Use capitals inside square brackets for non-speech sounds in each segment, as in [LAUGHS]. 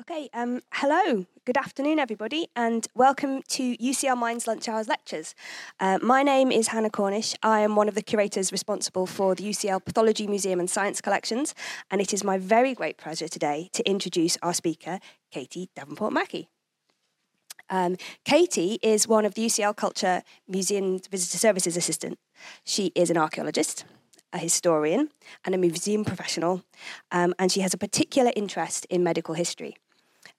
Okay, um, hello, good afternoon, everybody, and welcome to UCL Minds Lunch Hours Lectures. Uh, my name is Hannah Cornish. I am one of the curators responsible for the UCL Pathology Museum and Science Collections, and it is my very great pleasure today to introduce our speaker, Katie Davenport Mackie. Um, Katie is one of the UCL Culture Museum Visitor Services Assistant. She is an archaeologist, a historian, and a museum professional, um, and she has a particular interest in medical history.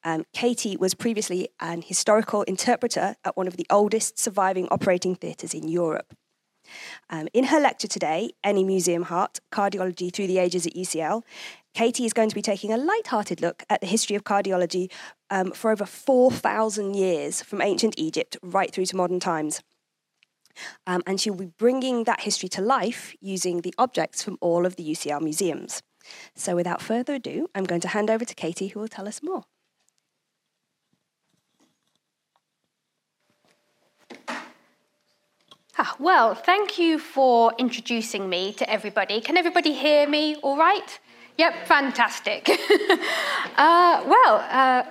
Um, Katie was previously an historical interpreter at one of the oldest surviving operating theatres in Europe. Um, in her lecture today, Any Museum Heart Cardiology Through the Ages at UCL, Katie is going to be taking a light-hearted look at the history of cardiology um, for over 4,000 years, from ancient Egypt right through to modern times. Um, and she'll be bringing that history to life using the objects from all of the UCL museums. So, without further ado, I'm going to hand over to Katie, who will tell us more. Ah, well, thank you for introducing me to everybody. Can everybody hear me all right? Yep, fantastic. [LAUGHS] uh, well, uh,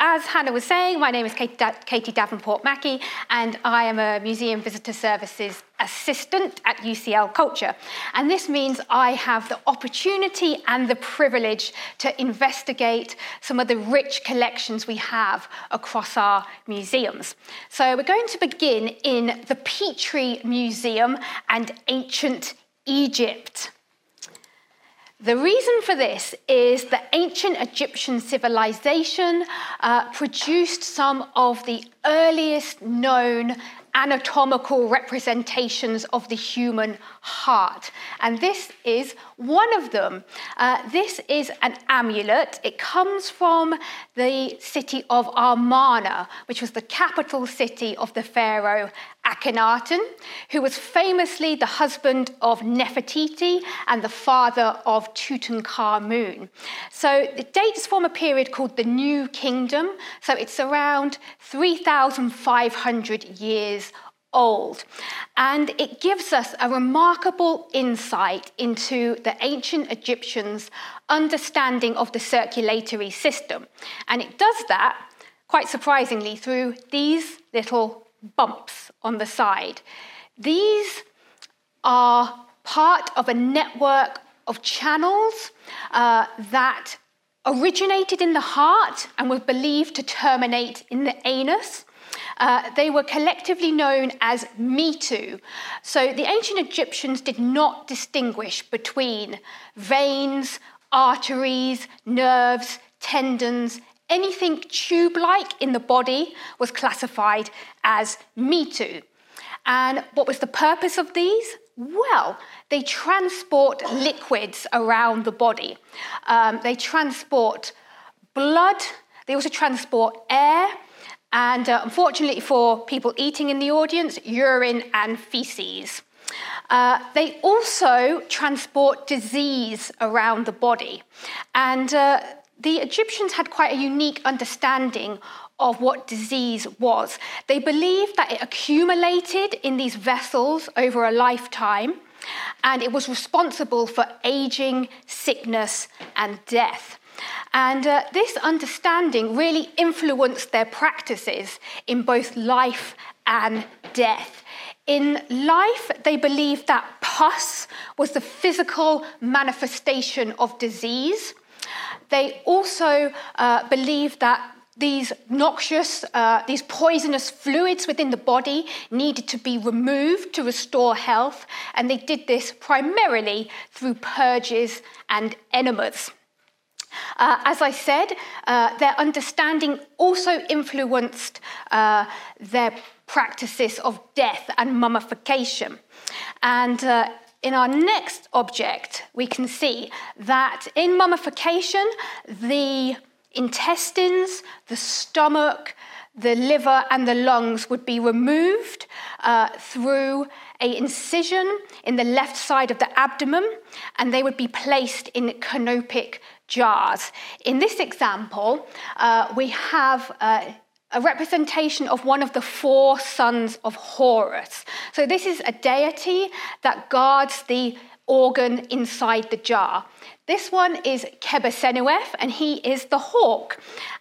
as Hannah was saying, my name is Katie, da- Katie Davenport Mackie, and I am a Museum Visitor Services assistant at UCL Culture. And this means I have the opportunity and the privilege to investigate some of the rich collections we have across our museums. So we're going to begin in the Petrie Museum and Ancient Egypt. The reason for this is that ancient Egyptian civilization uh, produced some of the earliest known anatomical representations of the human heart. And this is one of them. Uh, this is an amulet. It comes from the city of Amarna, which was the capital city of the pharaoh Akhenaten, who was famously the husband of Nefertiti and the father of Tutankhamun. So it dates from a period called the New Kingdom. So it's around 3,500 years old. And it gives us a remarkable insight into the ancient Egyptians' understanding of the circulatory system. And it does that, quite surprisingly, through these little bumps on the side. These are part of a network of channels uh, that originated in the heart and were believed to terminate in the anus. Uh, they were collectively known as metu. So the ancient Egyptians did not distinguish between veins, arteries, nerves, tendons, anything tube like in the body was classified as metu. And what was the purpose of these? Well, they transport liquids around the body. Um, they transport blood, they also transport air, and uh, unfortunately for people eating in the audience, urine and feces. Uh, they also transport disease around the body. And uh, the Egyptians had quite a unique understanding of what disease was. They believed that it accumulated in these vessels over a lifetime, and it was responsible for aging, sickness, and death. And uh, this understanding really influenced their practices in both life and death. In life, they believed that pus was the physical manifestation of disease. They also uh, believed that these noxious, uh, these poisonous fluids within the body needed to be removed to restore health, and they did this primarily through purges and enemas. Uh, as I said, uh, their understanding also influenced uh, their practices of death and mummification. And uh, in our next object, we can see that in mummification, the intestines, the stomach, the liver, and the lungs would be removed uh, through a incision in the left side of the abdomen, and they would be placed in canopic jars. In this example, uh, we have uh, a representation of one of the four sons of Horus. So, this is a deity that guards the organ inside the jar. This one is Qebehsenuef, and he is the hawk,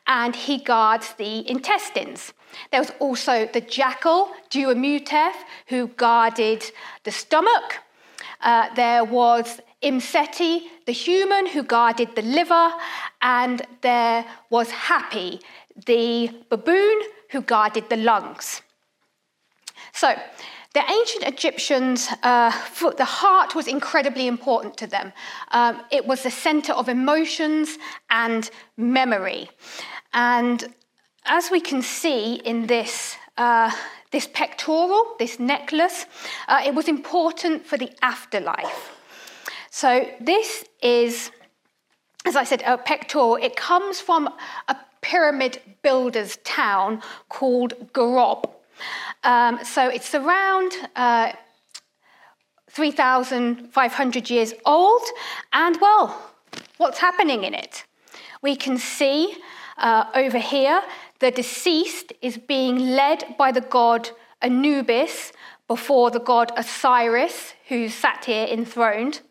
and he guards the intestines. There was also the jackal, Duamutef, who guarded the stomach. Uh, there was Imseti, the human, who guarded the liver. And there was Hapi, the baboon, who guarded the lungs. So, the ancient Egyptians, uh, the heart was incredibly important to them. Um, it was the center of emotions and memory. And as we can see in this, uh, this pectoral, this necklace, uh, it was important for the afterlife. So this is, as I said, a pectoral. It comes from a pyramid builder's town called Gurob. Um, so it's around uh, 3,500 years old, and well, what's happening in it? We can see uh, over here the deceased is being led by the god Anubis before the god Osiris, who sat here enthroned.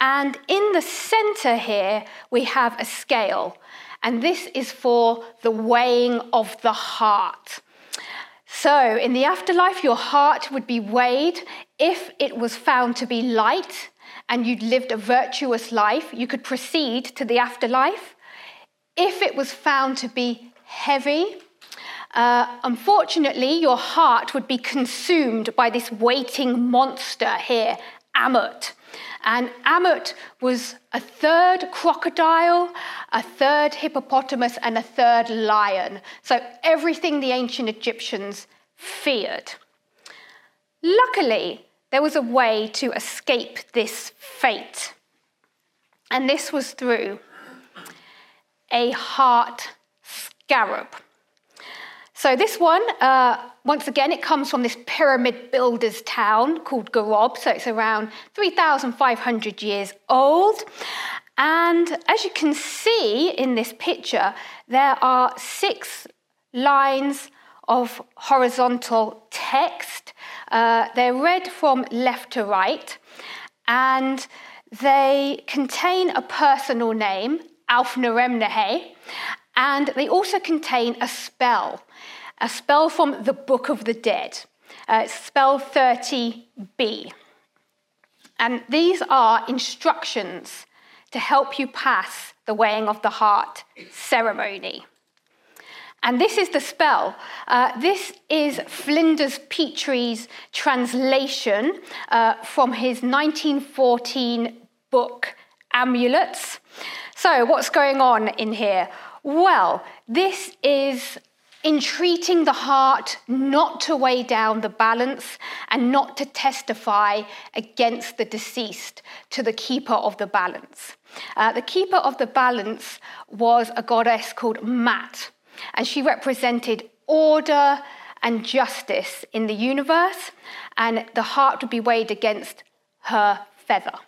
And in the center here, we have a scale. And this is for the weighing of the heart. So, in the afterlife, your heart would be weighed. If it was found to be light and you'd lived a virtuous life, you could proceed to the afterlife. If it was found to be heavy, uh, unfortunately, your heart would be consumed by this waiting monster here, Amut. And Amut was a third crocodile, a third hippopotamus, and a third lion. So everything the ancient Egyptians feared. Luckily, there was a way to escape this fate. And this was through a heart scarab. So, this one, uh, once again, it comes from this pyramid builder's town called Gurob. So, it's around 3,500 years old. And as you can see in this picture, there are six lines of horizontal text. Uh, they're read from left to right, and they contain a personal name, Alfnaremnehe, and they also contain a spell, a spell from the Book of the Dead. Uh, spell 30b. And these are instructions to help you pass the weighing of the heart ceremony. And this is the spell. Uh, this is Flinders Petrie's translation uh, from his 1914 book, Amulets. So, what's going on in here? Well, this is entreating the heart not to weigh down the balance and not to testify against the deceased to the keeper of the balance. Uh, the keeper of the balance was a goddess called Maat, and she represented order and justice in the universe, and the heart would be weighed against her feather.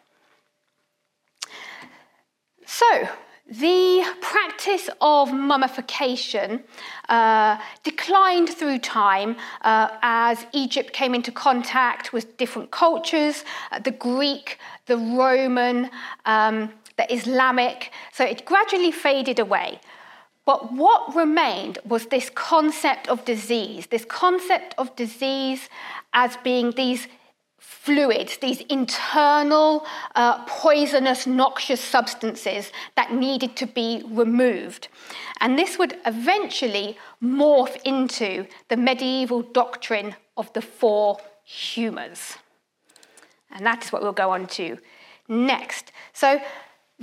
So, the practice of mummification uh, declined through time uh, as Egypt came into contact with different cultures, uh, the Greek, the Roman, um, the Islamic, so it gradually faded away. But what remained was this concept of disease, this concept of disease as being these fluids, these internal uh, poisonous, noxious substances that needed to be removed. And this would eventually morph into the medieval doctrine of the four humours. And that is what we'll go on to next. So,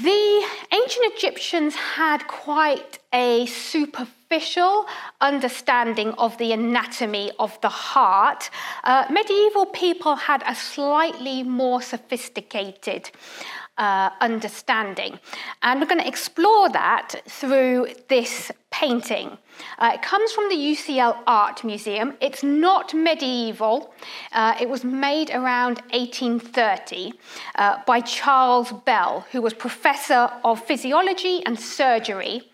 the ancient Egyptians had quite a superficial understanding of the anatomy of the heart. Uh, medieval people had a slightly more sophisticated uh, understanding. And we're going to explore that through this painting. Uh, it comes from the UCL Art Museum. It's not medieval. Uh, it was made around 1830 uh, by Charles Bell, who was professor of physiology and surgery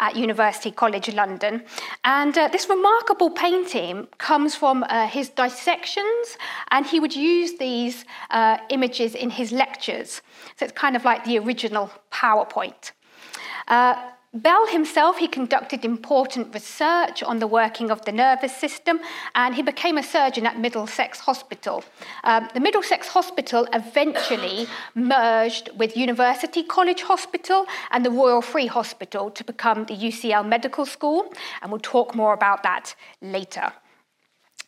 at University College London. And uh, this remarkable painting comes from uh, his dissections, and he would use these uh, images in his lectures. So it's kind of like the original PowerPoint. Bell himself, he conducted important research on the working of the nervous system, and he became a surgeon at Middlesex Hospital. Um, the Middlesex Hospital eventually merged with University College Hospital and the Royal Free Hospital to become the UCL Medical School, and we'll talk more about that later.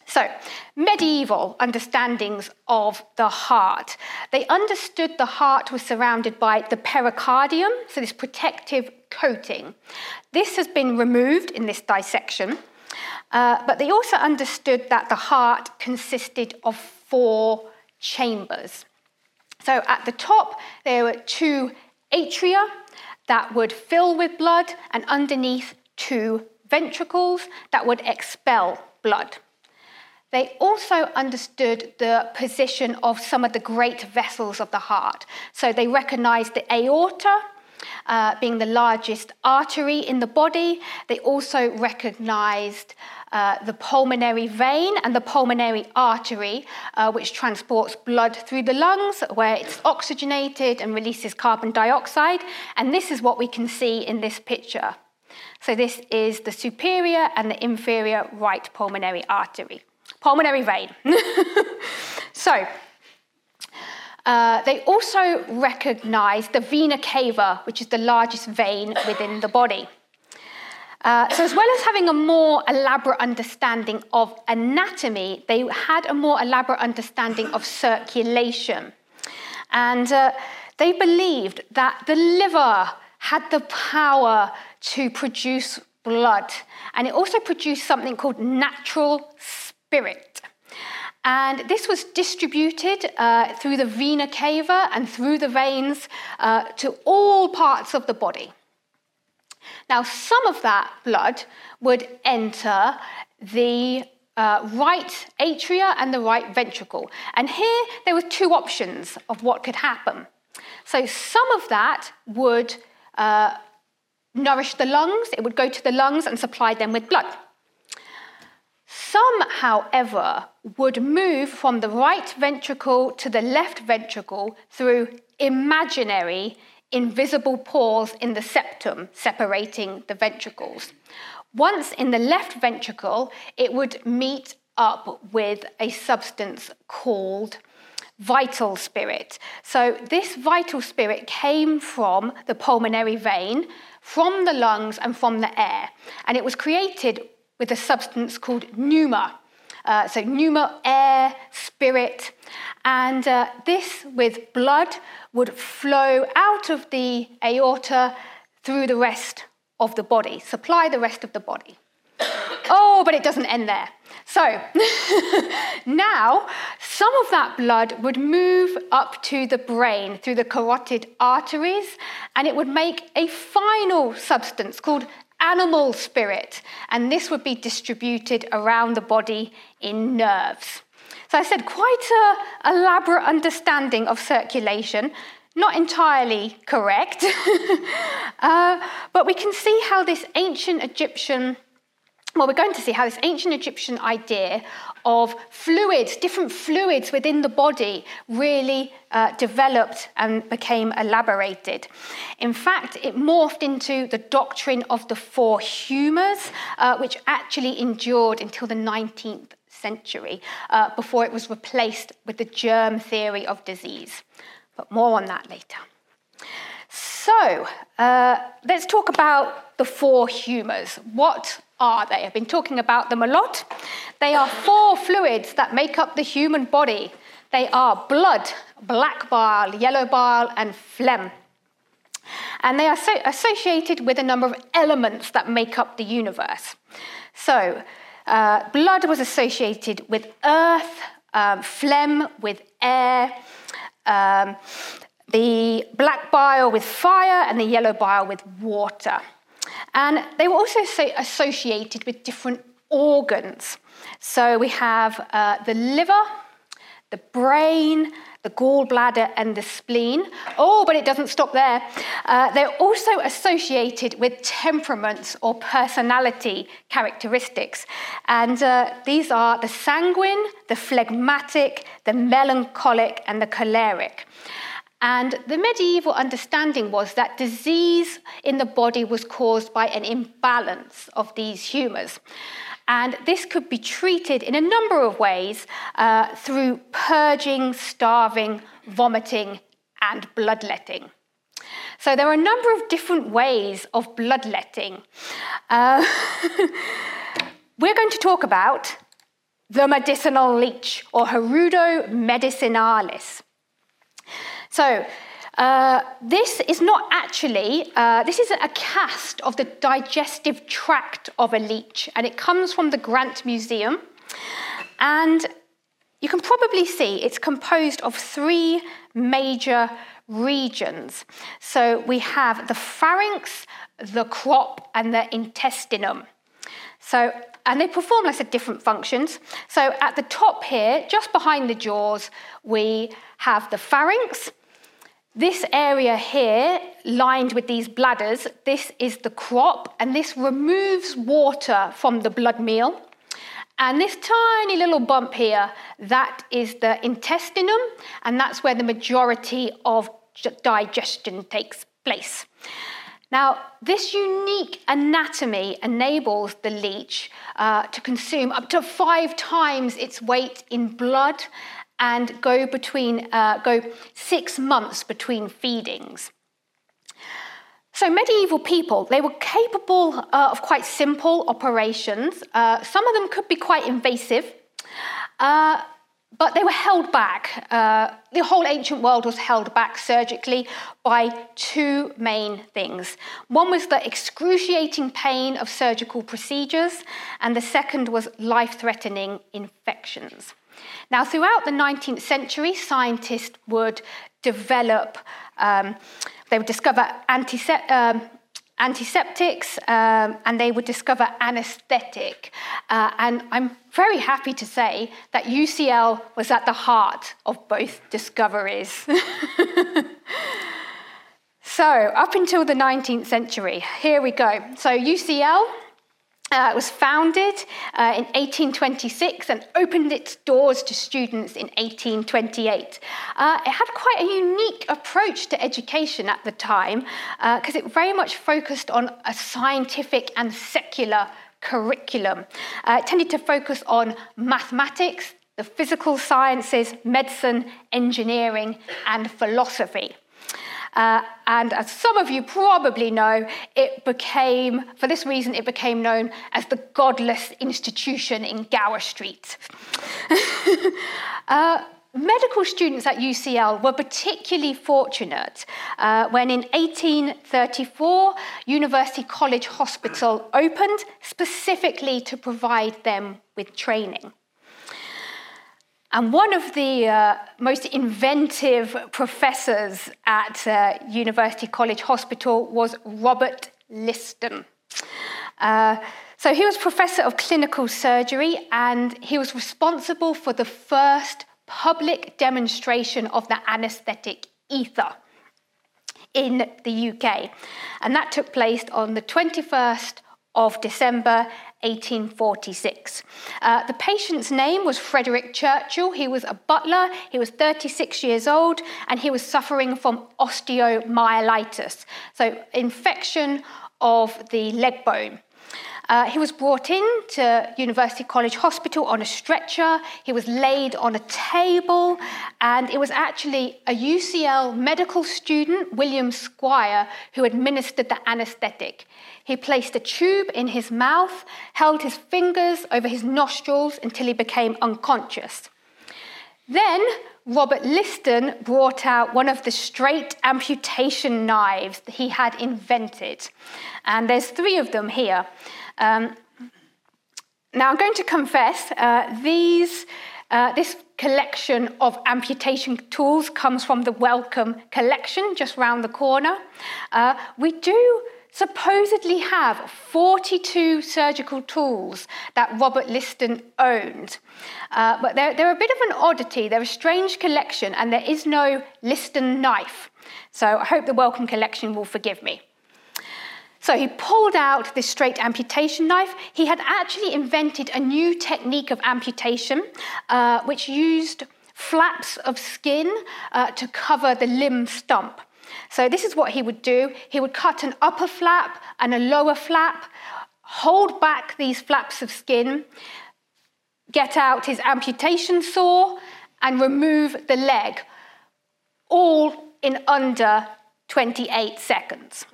So, medieval understandings of the heart. They understood the heart was surrounded by the pericardium, so this protective coating. This has been removed in this dissection, uh, but they also understood that the heart consisted of four chambers. So, at the top, there were two atria that would fill with blood, and underneath, two ventricles that would expel blood. They also understood the position of some of the great vessels of the heart. So they recognized the aorta uh, being the largest artery in the body. They also recognized uh, the pulmonary vein and the pulmonary artery, uh, which transports blood through the lungs, where it's oxygenated and releases carbon dioxide. And this is what we can see in this picture. So, this is the superior and the inferior right pulmonary artery pulmonary vein. [LAUGHS] so, uh, they also recognize the vena cava, which is the largest vein within the body. Uh, so, as well as having a more elaborate understanding of anatomy, they had a more elaborate understanding of circulation. And uh, they believed that the liver had the power to produce blood, and it also produced something called natural spirit. And this was distributed uh, through the vena cava and through the veins uh, to all parts of the body. Now, some of that blood would enter the uh, right atria and the right ventricle. And here there were two options of what could happen. So, some of that would uh, nourish the lungs, it would go to the lungs and supply them with blood. Some, however, would move from the right ventricle to the left ventricle through imaginary, invisible pores in the septum separating the ventricles. Once in the left ventricle, it would meet up with a substance called vital spirit. So, this vital spirit came from the pulmonary vein, from the lungs, and from the air. And it was created with a substance called pneuma. Uh, so, pneuma, air, spirit. And uh, this, with blood, would flow out of the aorta through the rest of the body, supply the rest of the body. [COUGHS] oh, but it doesn't end there. So, [LAUGHS] now some of that blood would move up to the brain through the carotid arteries, and it would make a final substance called animal spirit, and this would be distributed around the body in nerves. So I said, quite an elaborate understanding of circulation, not entirely correct, [LAUGHS] uh, but we can see how this ancient Egyptian well, we're going to see how this ancient Egyptian idea of fluids, different fluids within the body, really uh, developed and became elaborated. In fact, it morphed into the doctrine of the four humours, uh, which actually endured until the 19th century uh, before it was replaced with the germ theory of disease. But more on that later. So, uh, let's talk about the four humours. What are they? I've been talking about them a lot. They are four fluids that make up the human body. They are blood, black bile, yellow bile, and phlegm. And they are so associated with a number of elements that make up the universe. So, uh, blood was associated with earth, um, phlegm with air, um, the black bile with fire, and the yellow bile with water. And they were also associated with different organs. So we have uh, the liver, the brain, the gallbladder, and the spleen. Oh, but it doesn't stop there. Uh, they're also associated with temperaments or personality characteristics. And uh, these are the sanguine, the phlegmatic, the melancholic, and the choleric. And the medieval understanding was that disease in the body was caused by an imbalance of these humours. And this could be treated in a number of ways uh, through purging, starving, vomiting, and bloodletting. So there are a number of different ways of bloodletting. Uh, [LAUGHS] we're going to talk about the medicinal leech, or Hirudo medicinalis. So, uh, this is not actually, uh, this is a cast of the digestive tract of a leech, and it comes from the Grant Museum. And you can probably see it's composed of three major regions. So we have the pharynx, the crop, and the intestinum. So, and they perform, like I said, different functions. So at the top here, just behind the jaws, we have the pharynx, this area here, lined with these bladders, this is the crop, and this removes water from the blood meal. And this tiny little bump here, that is the intestinum, and that's where the majority of digestion takes place. Now, this unique anatomy enables the leech uh, to consume up to five times its weight in blood and go between uh, go six months between feedings. So medieval people, they were capable uh, of quite simple operations. Uh, some of them could be quite invasive, uh, but they were held back. Uh, the whole ancient world was held back surgically by two main things. One was the excruciating pain of surgical procedures, and the second was life-threatening infections. Now, throughout the 19th century, scientists would develop, um, they would discover antiseptics, um, antiseptics um, and they would discover anesthetic. Uh, and I'm very happy to say that UCL was at the heart of both discoveries. [LAUGHS] so, up until the 19th century, here we go. So, UCL uh, it was founded uh, in 1826 and opened its doors to students in 1828. Uh, it had quite a unique approach to education at the time because uh, it very much focused on a scientific and secular curriculum. Uh, it tended to focus on mathematics, the physical sciences, medicine, engineering, and philosophy. Uh, and as some of you probably know, it became, for this reason, it became known as the godless institution in Gower Street. [LAUGHS] uh, medical students at UCL were particularly fortunate uh, when in 1834 University College Hospital opened specifically to provide them with training. And one of the uh, most inventive professors at uh, University College Hospital was Robert Liston. Uh, so he was professor of clinical surgery and he was responsible for the first public demonstration of the anesthetic ether in the UK. And that took place on the 21st of December 1846. Uh, the patient's name was Frederick Churchill. He was a butler, he was 36 years old, and he was suffering from osteomyelitis, so infection of the leg bone. Uh, he was brought in to University College Hospital on a stretcher. He was laid on a table, and it was actually a UCL medical student, William Squire, who administered the anesthetic. He placed a tube in his mouth, held his fingers over his nostrils until he became unconscious. Then Robert Liston brought out one of the straight amputation knives that he had invented. And there's three of them here. Um, now, I'm going to confess, uh, these, uh, this collection of amputation tools comes from the Wellcome collection just round the corner. Uh, we do supposedly have 42 surgical tools that Robert Liston owned. Uh, but they're, they're a bit of an oddity. They're a strange collection, and there is no Liston knife. So I hope the Wellcome Collection will forgive me. So he pulled out this straight amputation knife. He had actually invented a new technique of amputation, uh, which used flaps of skin uh, to cover the limb stump. So this is what he would do. He would cut an upper flap and a lower flap, hold back these flaps of skin, get out his amputation saw, and remove the leg, all in under 28 seconds.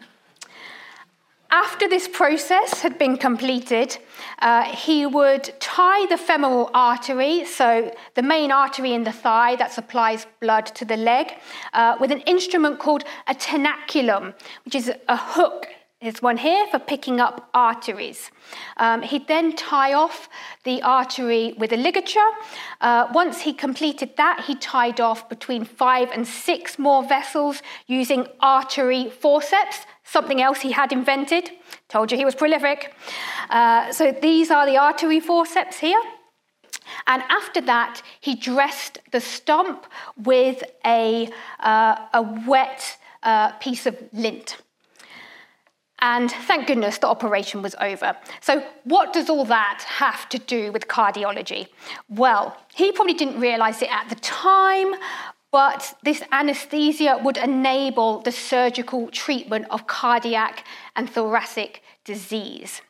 After this process had been completed, uh, he would tie the femoral artery, so the main artery in the thigh that supplies blood to the leg, uh, with an instrument called a tenaculum, which is a hook there's one here for picking up arteries. Um, he'd then tie off the artery with a ligature. Uh, once he completed that, he tied off between five and six more vessels using artery forceps, something else he had invented. Told you he was prolific. Uh, so these are the artery forceps here. And after that, he dressed the stump with a, uh, a wet uh, piece of lint. And thank goodness the operation was over. So, what does all that have to do with cardiology? Well, he probably didn't realize it at the time, but this anesthesia would enable the surgical treatment of cardiac and thoracic disease.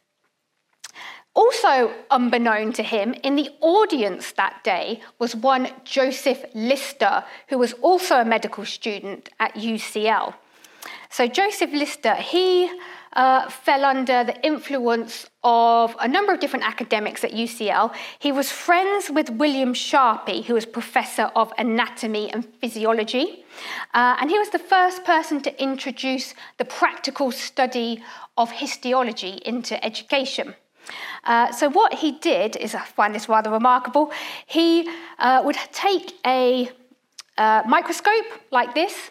Also, unbeknown to him, in the audience that day was one Joseph Lister, who was also a medical student at UCL. So, Joseph Lister, he uh, fell under the influence of a number of different academics at UCL. He was friends with William Sharpey, who was professor of anatomy and physiology. Uh, and he was the first person to introduce the practical study of histology into education. Uh, so, what he did is, I find this rather remarkable, he uh, would take a uh, microscope like this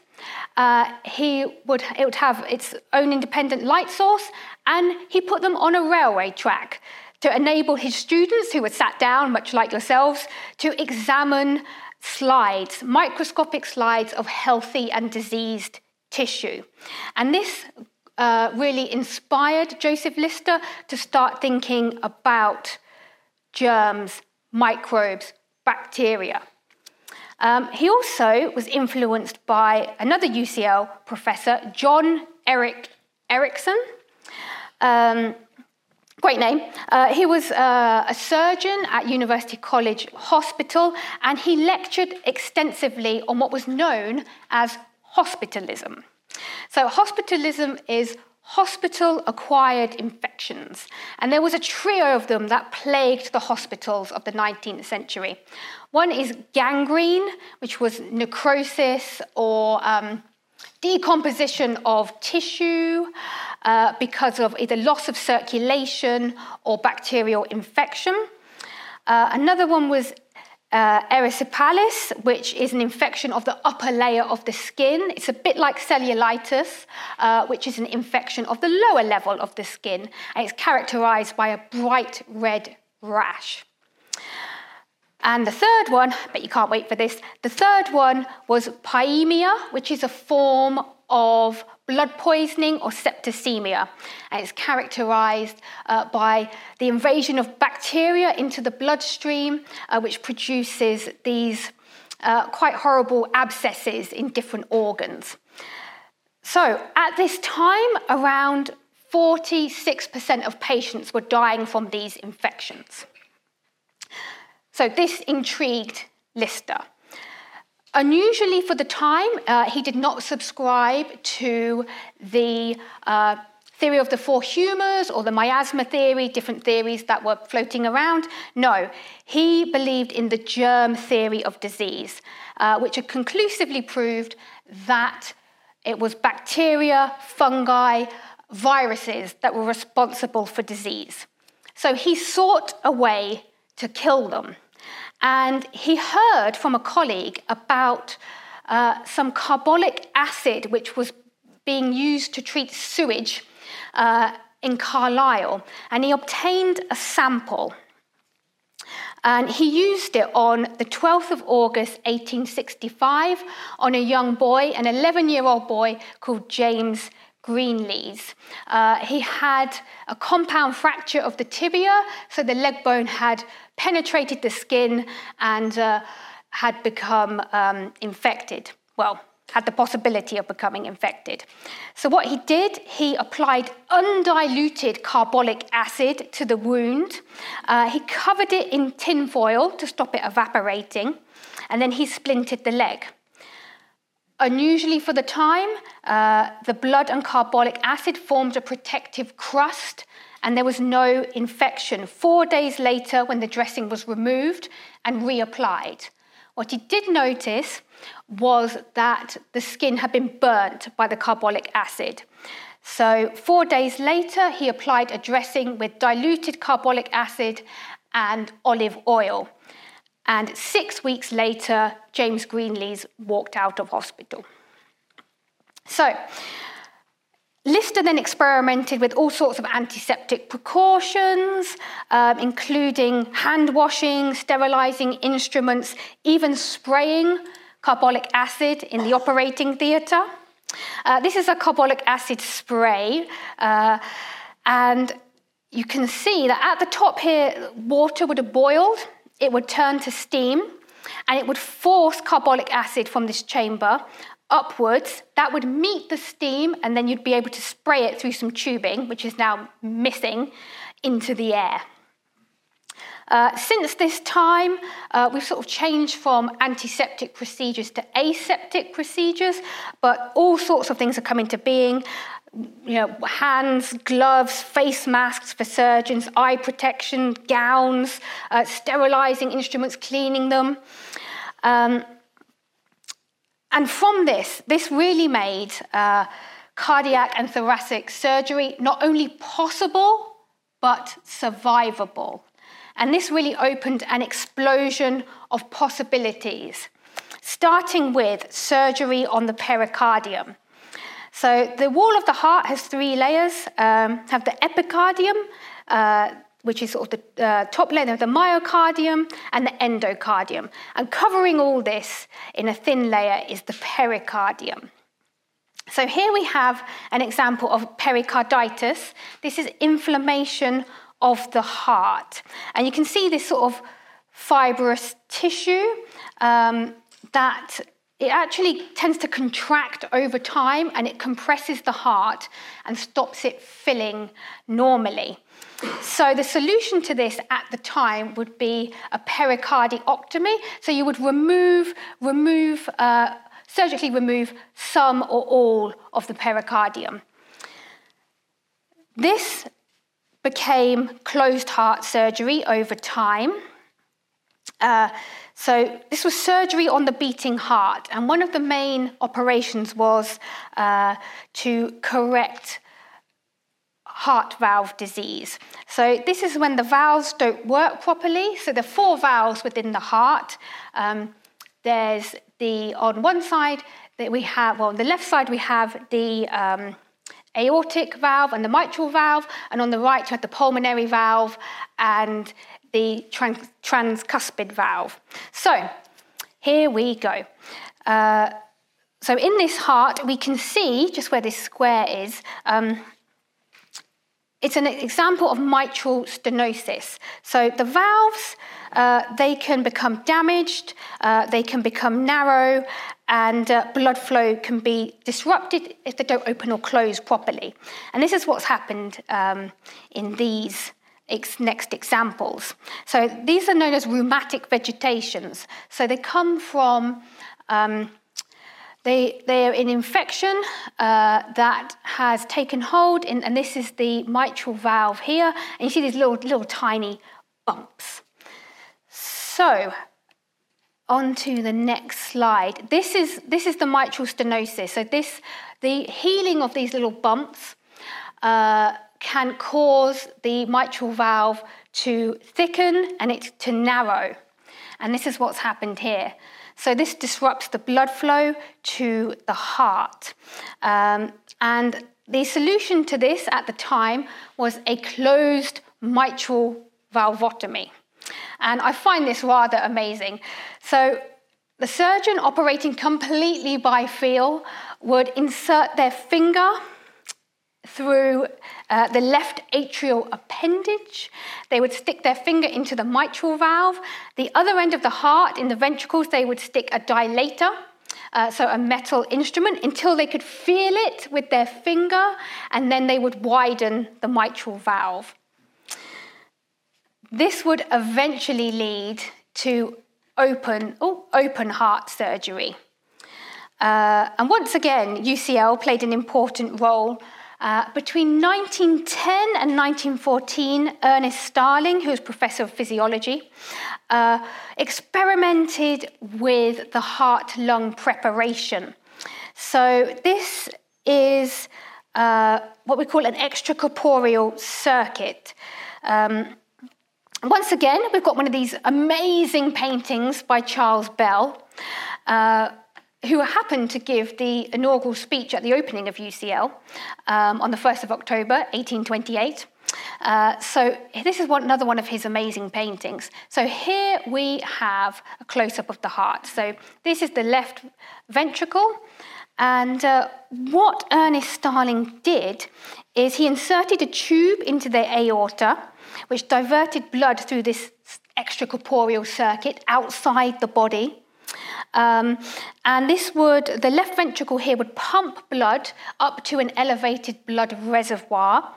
uh, he would, it would have its own independent light source, and he put them on a railway track to enable his students, who were sat down, much like yourselves, to examine slides, microscopic slides of healthy and diseased tissue. And this uh, really inspired Joseph Lister to start thinking about germs, microbes, bacteria. Um, he also was influenced by another UCL professor, John Eric Erichsen. Um, great name. Uh, he was uh, a surgeon at University College Hospital, and he lectured extensively on what was known as hospitalism. So, hospitalism is hospital acquired infections. And there was a trio of them that plagued the hospitals of the 19th century. One is gangrene, which was necrosis or um, decomposition of tissue uh, because of either loss of circulation or bacterial infection. Uh, another one was uh, erysipelas, which is an infection of the upper layer of the skin. It's a bit like cellulitis, uh, which is an infection of the lower level of the skin, and it's characterized by a bright red rash. And the third one, but you can't wait for this, the third one was pyemia, which is a form of blood poisoning or septicemia. And it's characterized uh, by the invasion of bacteria into the bloodstream, uh, which produces these uh, quite horrible abscesses in different organs. So at this time, around 46% of patients were dying from these infections. So this intrigued Lister. Unusually for the time, uh, he did not subscribe to the uh, theory of the four humours or the miasma theory, different theories that were floating around. No, he believed in the germ theory of disease, uh, which had conclusively proved that it was bacteria, fungi, viruses that were responsible for disease. So he sought a way to kill them. And he heard from a colleague about uh, some carbolic acid which was being used to treat sewage uh, in Carlisle, and he obtained a sample. And he used it on the 12th of August, 1865, on a young boy, an 11 year old boy called James Greenlees. Uh, he had a compound fracture of the tibia, so the leg bone had penetrated the skin and uh, had become um, infected. Well, had the possibility of becoming infected. So, what he did, he applied undiluted carbolic acid to the wound. Uh, he covered it in tin foil to stop it evaporating, and then he splintered the leg. Unusually for the time, uh, the blood and carbolic acid formed a protective crust and there was no infection. Four days later, when the dressing was removed and reapplied, what he did notice was that the skin had been burnt by the carbolic acid. So, four days later, he applied a dressing with diluted carbolic acid and olive oil. And six weeks later, James Greenlees walked out of hospital. So, Lister then experimented with all sorts of antiseptic precautions, um, including hand washing, sterilizing instruments, even spraying carbolic acid in the operating theatre. Uh, this is a carbolic acid spray, uh, and you can see that at the top here, water would have boiled it would turn to steam and it would force carbolic acid from this chamber upwards. That would meet the steam, and then you'd be able to spray it through some tubing, which is now missing, into the air. Uh, since this time, uh, we've sort of changed from antiseptic procedures to aseptic procedures, but all sorts of things are coming to being you know, hands, gloves, face masks for surgeons, eye protection, gowns, uh, sterilizing instruments, cleaning them. Um, and from this, this really made uh, cardiac and thoracic surgery not only possible, but survivable. And this really opened an explosion of possibilities, starting with surgery on the pericardium. So the wall of the heart has three layers. Um, have the epicardium, uh, which is sort of the uh, top layer of the myocardium, and the endocardium. And covering all this in a thin layer is the pericardium. So here we have an example of pericarditis. This is inflammation of the heart. And you can see this sort of fibrous tissue um, that it actually tends to contract over time and it compresses the heart and stops it filling normally. So, the solution to this at the time would be a pericardiotomy. So, you would remove, remove, uh, surgically remove some or all of the pericardium. This became closed heart surgery over time. Uh, so, this was surgery on the beating heart, and one of the main operations was uh, to correct heart valve disease. So, this is when the valves don't work properly. So, the four valves within the heart. Um, there's the, on one side, that we have, well, on the left side, we have the um, aortic valve and the mitral valve, and on the right, you have the pulmonary valve and the trans- transcuspid valve. So here we go. Uh, so in this heart, we can see just where this square is. Um, it's an example of mitral stenosis. So the valves, uh, they can become damaged, uh, they can become narrow, and uh, blood flow can be disrupted if they don't open or close properly. And this is what's happened um, in these ex- next examples. So these are known as rheumatic vegetations. So they come from, um, they, they're an infection uh, that has taken hold, in, and this is the mitral valve here. And you see these little, little tiny bumps. So, on to the next slide. This is, this is the mitral stenosis. So, this, the healing of these little bumps uh, can cause the mitral valve to thicken and it to narrow. And this is what's happened here. So, this disrupts the blood flow to the heart. Um, and the solution to this at the time was a closed mitral valvotomy. And I find this rather amazing. So the surgeon operating completely by feel would insert their finger through uh, the left atrial appendage. They would stick their finger into the mitral valve. The other end of the heart, in the ventricles, they would stick a dilator, uh, so a metal instrument, until they could feel it with their finger, and then they would widen the mitral valve. This would eventually lead to open, oh, open heart surgery. Uh, and once again, UCL played an important role. Uh, between 1910 and 1914, Ernest Starling, who was professor of physiology, uh, experimented with the heart lung preparation. So, this is uh, what we call an extracorporeal circuit. Um, once again, we've got one of these amazing paintings by Charles Bell, uh, who happened to give the inaugural speech at the opening of UCL um, on the 1st of October, 1828. Uh, so this is one, another one of his amazing paintings. So here we have a close-up of the heart. So this is the left ventricle, and uh, what Ernest Starling did is he inserted a tube into the aorta, which diverted blood through this extracorporeal circuit outside the body. Um, and this would, the left ventricle here would pump blood up to an elevated blood reservoir,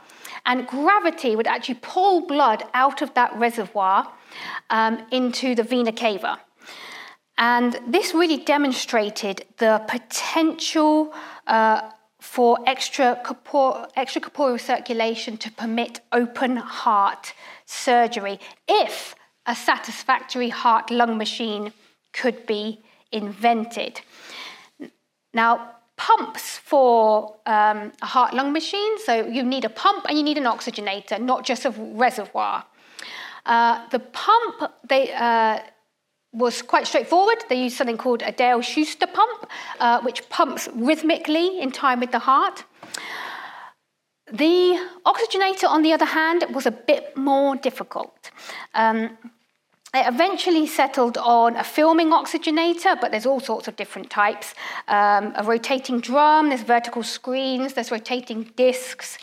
and gravity would actually pull blood out of that reservoir um, into the vena cava. And this really demonstrated the potential uh, for extracorporeal circulation to permit open heart surgery if a satisfactory heart lung machine could be invented. Now, pumps for um, a heart lung machine, so you need a pump and you need an oxygenator, not just a reservoir. Uh, the pump, they, uh, was quite straightforward. They used something called a Dale Schuster pump, uh, which pumps rhythmically in time with the heart. The oxygenator, on the other hand, was a bit more difficult. Um, it eventually settled on a filming oxygenator, but there's all sorts of different types. Um, a rotating drum, there's vertical screens, there's rotating discs.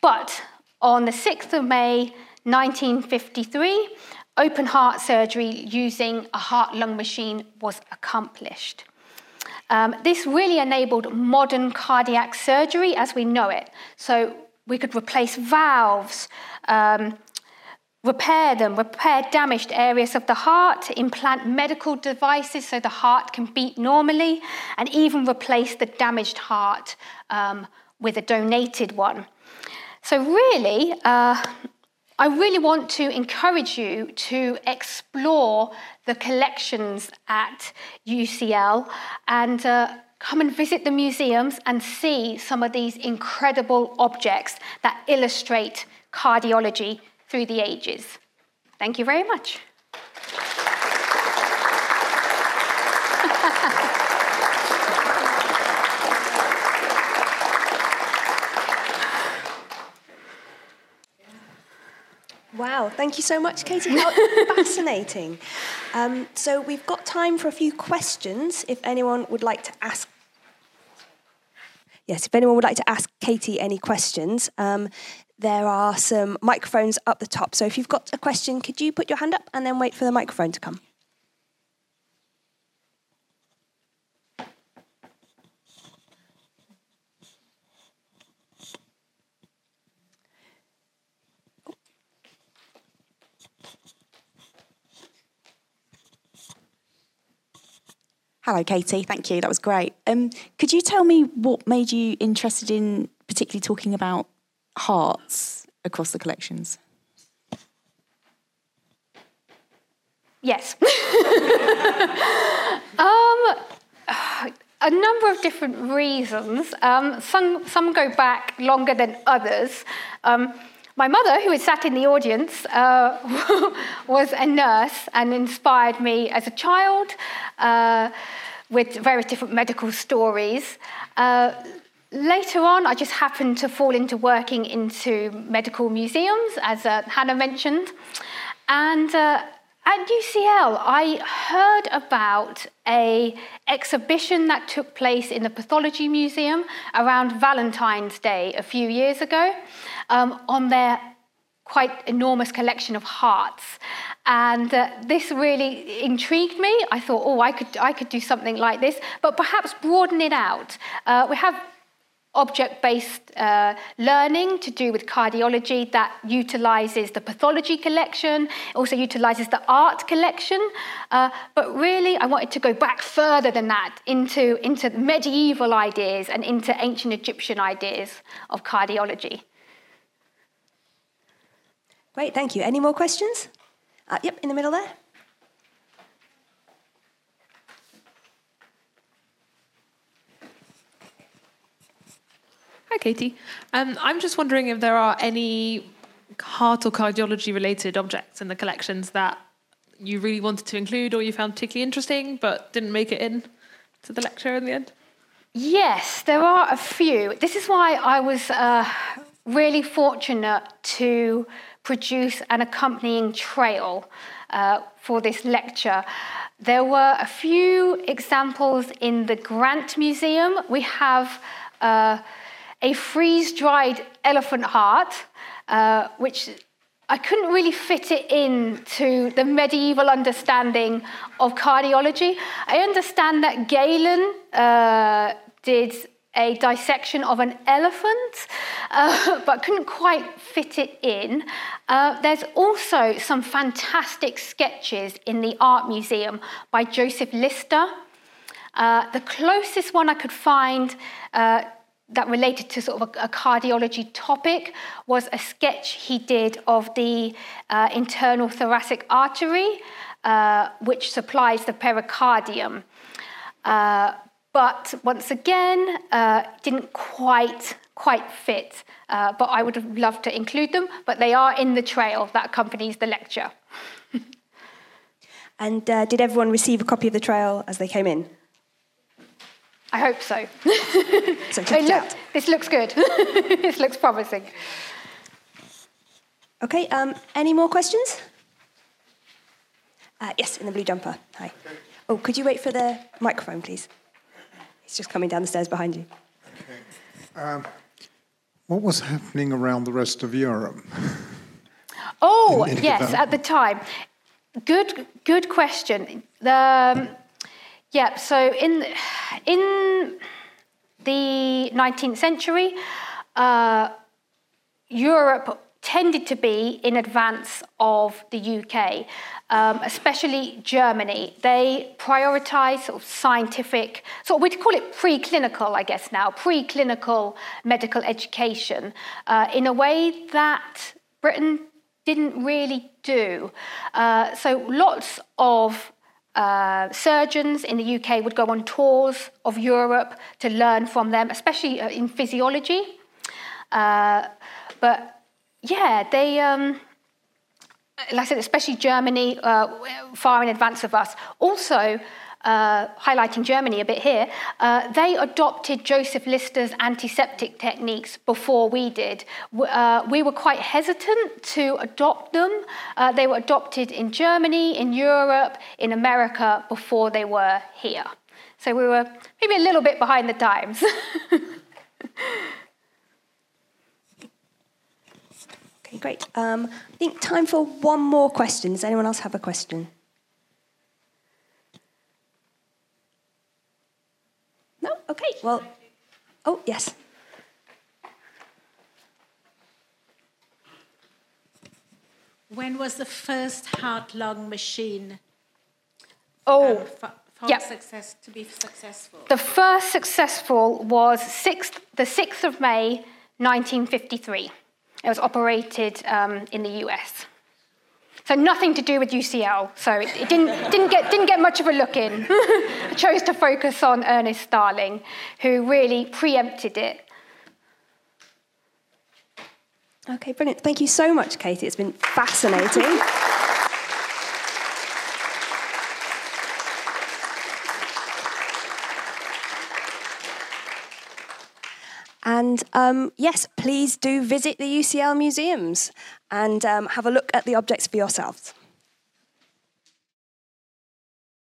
But on the 6th of May 1953, open heart surgery using a heart lung machine was accomplished. Um, this really enabled modern cardiac surgery as we know it. So we could replace valves, um, repair them, repair damaged areas of the heart, implant medical devices so the heart can beat normally, and even replace the damaged heart um, with a donated one. So, really, uh, I really want to encourage you to explore the collections at UCL and uh, come and visit the museums and see some of these incredible objects that illustrate cardiology through the ages. Thank you very much. Wow, thank you so much, Katie. [LAUGHS] How fascinating. Um, so we've got time for a few questions if anyone would like to ask. Yes, if anyone would like to ask Katie any questions, um, there are some microphones up the top. So if you've got a question, could you put your hand up and then wait for the microphone to come? Hello, Katie. Thank you. That was great. Um, could you tell me what made you interested in particularly talking about hearts across the collections? Yes. [LAUGHS] um, a number of different reasons. Um, some, some go back longer than others. Um, my mother, who had sat in the audience, uh, [LAUGHS] was a nurse and inspired me as a child uh, with various different medical stories. Uh, later on, I just happened to fall into working into medical museums, as uh, Hannah mentioned. And uh, at UCL, I heard about a exhibition that took place in the Pathology Museum around Valentine's Day a few years ago um, on their quite enormous collection of hearts. And uh, this really intrigued me. I thought, oh, I could, I could do something like this, but perhaps broaden it out. Uh, we have object based uh, learning to do with cardiology that utilizes the pathology collection, also utilizes the art collection. Uh, but really, I wanted to go back further than that into, into medieval ideas and into ancient Egyptian ideas of cardiology. Great, thank you. Any more questions? Uh, yep, in the middle there. Hi, Katie. Um, I'm just wondering if there are any heart or cardiology related objects in the collections that you really wanted to include or you found particularly interesting but didn't make it in to the lecture in the end? Yes, there are a few. This is why I was uh, really fortunate to produce an accompanying trail uh, for this lecture. There were a few examples in the Grant Museum. We have uh, a freeze dried elephant heart, uh, which I couldn't really fit it in to the medieval understanding of cardiology. I understand that Galen uh, did a dissection of an elephant, uh, [LAUGHS] but couldn't quite fit it in. Uh, there's also some fantastic sketches in the Art Museum by Joseph Lister. Uh, the closest one I could find uh, that related to sort of a, a, cardiology topic was a sketch he did of the uh, internal thoracic artery, uh, which supplies the pericardium. Uh, but once again, uh, didn't quite quite fit. Uh, but I would have loved to include them. But they are in the trail that accompanies the lecture. [LAUGHS] and uh, did everyone receive a copy of the trail as they came in? I hope so. so check it look, this looks good. [LAUGHS] this looks promising. Okay, um, any more questions? Uh, yes, in the blue jumper. Hi. Oh, could you wait for the microphone, please? It's just coming down the stairs behind you. Okay. Um, what was happening around the rest of Europe? Oh, in, [LAUGHS] in yes, at the time. Good, good question. The, um, yeah, so in, in the 19th century, uh, Europe tended to be in advance of the UK, um, especially Germany. They prioritise sort of scientific, so we'd call it preclinical, I guess now, preclinical medical education uh, in a way that Britain didn't really do. Uh, so lots of uh, surgeons in the UK would go on tours of Europe to learn from them, especially uh, in physiology. Uh, but yeah, they, um, like I said, especially Germany, uh, far in advance of us. Also, uh, highlighting Germany a bit here, uh, they adopted Joseph Lister's antiseptic techniques before we did. Uh, we were quite hesitant to adopt them. Uh, they were adopted in Germany, in Europe, in America before they were here. So we were maybe a little bit behind the times. [LAUGHS] okay, great. Um, I think time for one more question. Does anyone else have a question? No? Okay, well, oh, yes. When was the first heart lung machine? Oh, um, f- success to be successful. The first successful was 6th, the 6th of May, 1953. It was operated um, in the US. So nothing to do with UCL. So it, it didn't, didn't, get, didn't get much of a look in. [LAUGHS] I chose to focus on Ernest Starling, who really preempted it. Okay, brilliant. Thank you so much, Katie. It's been fascinating. [LAUGHS] And um, yes, please do visit the UCL museums and um, have a look at the objects for yourselves.